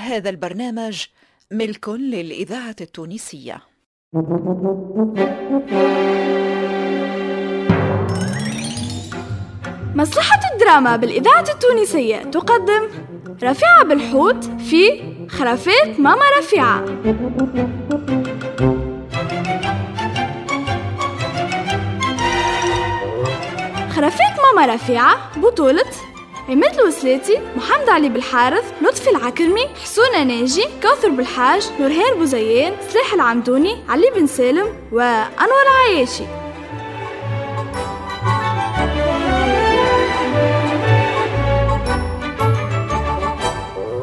هذا البرنامج ملك للإذاعة التونسية. مسرحة الدراما بالإذاعة التونسية تقدم رفيعة بالحوت في خرافات ماما رفيعة. خرافات ماما رفيعة بطولة عماد الوسلاتي محمد علي بالحارث لطفي العكرمي حسونة ناجي كوثر بالحاج نورهان بوزيان سلاح العمدوني علي بن سالم وأنور عياشي.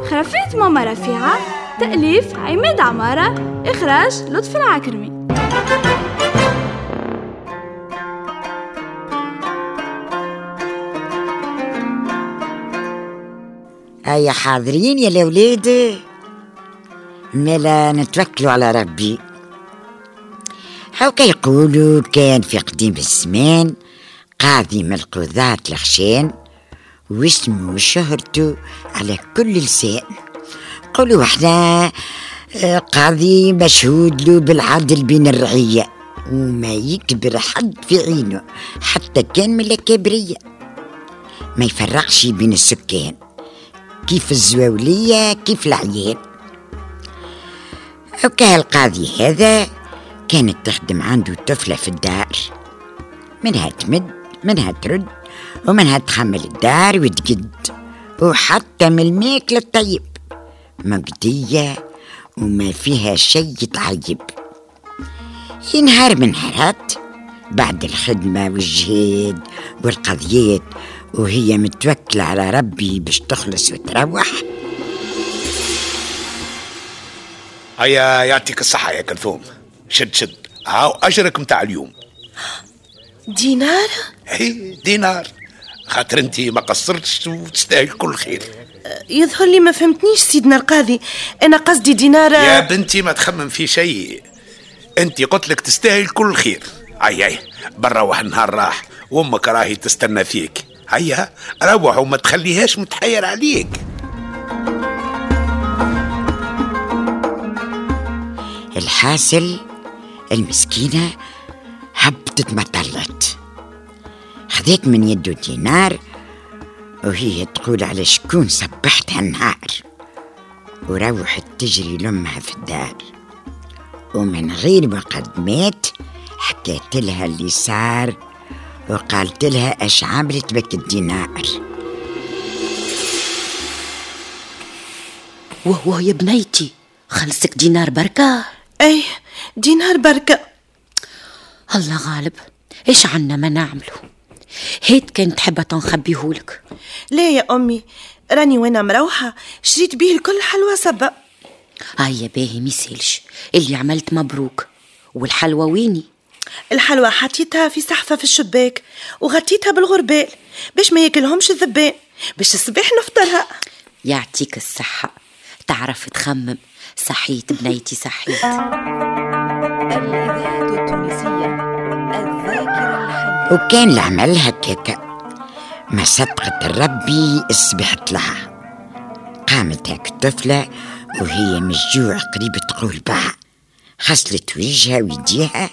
خرافات ماما رفيعة تأليف عماد عمارة إخراج لطفي العكرمي. هيا حاضرين يا الأولاد. ملا نتوكلوا على ربي. هاكا يقولوا كان في قديم الزمان قاضي من القضاة الخشان واسمه وشهرته على كل لسان. قولوا إحنا آه، قاضي مشهود له بالعدل بين الرعية وما يكبر حد في عينه حتى كان من الكبرية ما يفرقش بين السكان. كيف الزواولية كيف العيال؟ وكان القاضي هذا كانت تخدم عنده طفلة في الدار. منها تمد منها ترد ومنها تحمل الدار وتقد وحتى من الماكلة الطيب. مقدية وما فيها شي يتعيب. ينهار من نهارات بعد الخدمة والجهاد والقضيات وهي متوكلة على ربي باش تخلص وتروح. هيا يعطيك الصحة يا كلثوم. شد شد. هاو أجرك متاع اليوم. دينار؟ هي دينار. خاطر انت ما قصرتش وتستاهل كل خير. يظهر لي ما فهمتنيش سيدنا القاضي. أنا قصدي دينار يا بنتي ما تخمم في شيء. انت قلت لك تستاهل كل خير. اي اي بروح النهار راح. وأمك راهي تستنى فيك. هيا روح وما تخليهاش متحير عليك. الحاصل المسكينة هبطت ما طلت خذيت من يده دينار وهي تقول على شكون صبحتها النهار وروحت تجري لأمها في الدار. ومن غير مقدمات حكيت لها اللي صار وقالت لها اش عملت بك الدينار؟ وهو يا بنيتي خلصك دينار بركة؟ اي دينار بركة. الله غالب إيش عنا ما نعمله هيت كانت حبة نخبيهولك لا يا أمي راني وأنا مروحة شريت بيه الكل حلوى صبا هاي يا باهي ميسالش اللي عملت مبروك. والحلوى ويني؟ الحلوى حطيتها في صحفة في الشباك وغطيتها بالغربال باش ما ياكلهمش الذبان باش الصباح نفطرها. يعطيك الصحة. تعرف تخمم. صحيت بنيتي صحيت. الإذاعة التونسية الذاكرة الحية. وكان العمل هكاكا. ما صدقت ربي أصبحت لها. قامت هاك الطفلة وهي من الجوع قريب تقول بها غسلت وجهها ويديها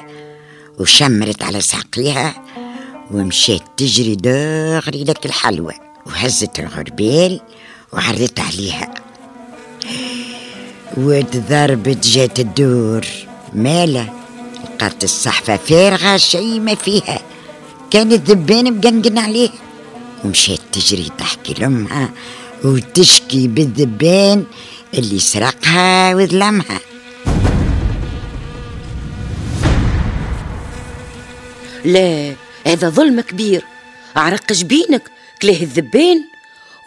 وشمرت على ساقيها ومشيت تجري دغري لك الحلوى وهزت الغربال وعرضت عليها. وتضربت جات الدور مالا؟ لقات الصحفة فارغة شي ما فيها. كان الذبان مقنقن عليه. ومشيت تجري تحكي لأمها وتشكي بالذبان اللي سرقها وظلمها. لا هذا ظلم كبير. عرق جبينك كلاه الذبان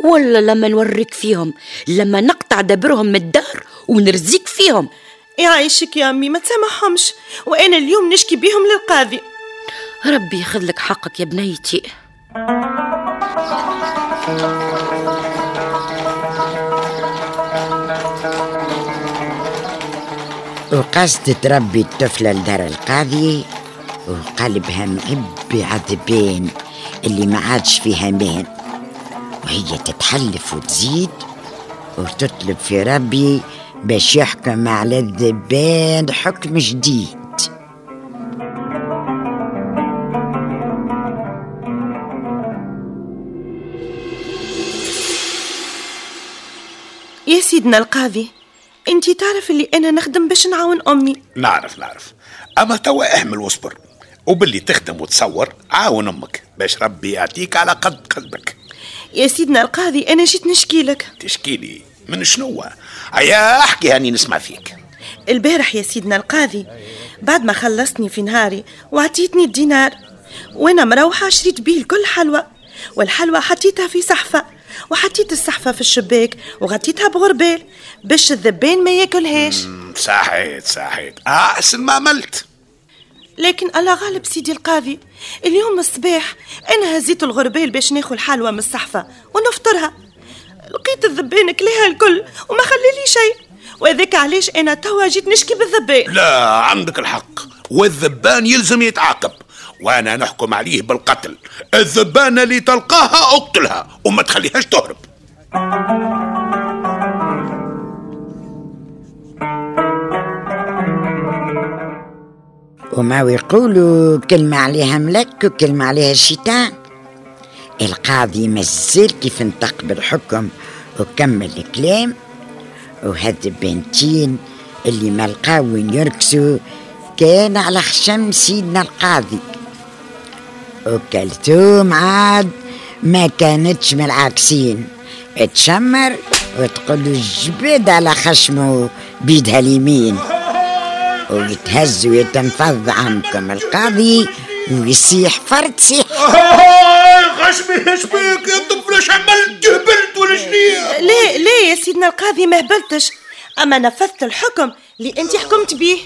ولا لما نوريك فيهم لما نقطع دبرهم من الدار ونرزيك فيهم. يعيشك يا أمي ما تسامحهمش. وأنا اليوم نشكي بيهم للقاضي. ربي ياخذ لك حقك يا بنيتي. وقصدت تربي الطفلة لدار القاضي وقلبها معبي عذبان اللي ما عادش فيها مان وهي تتحلف وتزيد وتطلب في ربي باش يحكم على الذبان حكم جديد. يا سيدنا القاضي انتي تعرف اللي أنا نخدم باش نعاون أمي؟ نعرف نعرف. أما توا اهمل واصبر. وباللي تخدم وتصور عاون أمك باش ربي يعطيك على قد قلبك. يا سيدنا القاضي أنا جيت نشكي لك. تشكي لي؟ من شنو؟ هيا أحكي هاني نسمع فيك. البارح يا سيدنا القاضي بعد ما خلصتني في نهاري وعطيتني الدينار وأنا مروحة شريت بيه الكل حلوى والحلوى حطيتها في صحفة وحطيت الصحفة في الشباك وغطيتها بغربال باش الذبان ما ياكلهاش. صحيت صحيت. احسن ما عملت. لكن الله غالب سيدي القاضي. اليوم الصباح أنا هزيت الغربال باش ناخذ حلوى من الصحفة ونفطرها. لقيت الذبان كلها الكل وما خلي لي شيء. وهذاك علاش أنا توا جيت نشكي بالذبان لا عندك الحق. والذبان يلزم يتعاقب. وأنا نحكم عليه بالقتل. الذبانة اللي تلقاها أقتلها وما تخليهاش تهرب. وما يقولوا كلمة عليها ملك وكلمة عليها الشيطان القاضي مازال كيف انطق بالحكم وكمل الكلام. وهاد البنتين اللي ما لقاو وين يركسوا كان على خشم سيدنا القاضي. وكلثوم عاد ما كانتش من العاكسين. تشمر وتقول له الجبد على خشمه بيدها اليمين. ويتهز ويتنفض عمكم. القاضي ويصيح فرد صيح. خشمي إيش بيك يا طفل إيش عملت؟ جبلت ولا شنيا ليه ليه يا سيدنا القاضي ما هبلتش. أما نفذت الحكم اللي أنت حكمت بيه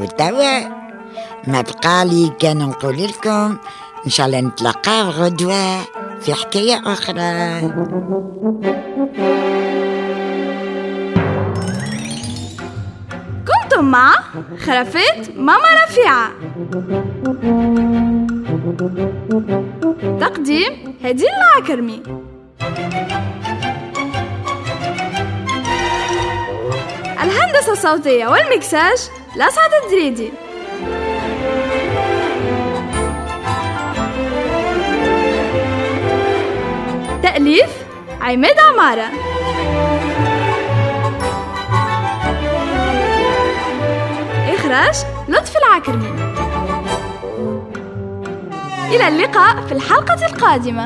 وتوا ما بقالي كان نقول لكم إن شاء الله نتلاقاو غدوة في حكاية أخرى. مع خرافات ماما رفيعة. تقديم هدير العكرمي. الهندسة الصوتية والمكساج لسعد الدريدي. تأليف عماد عمارة. إخراج لطفي العكرمي إلى اللقاء في الحلقة القادمة.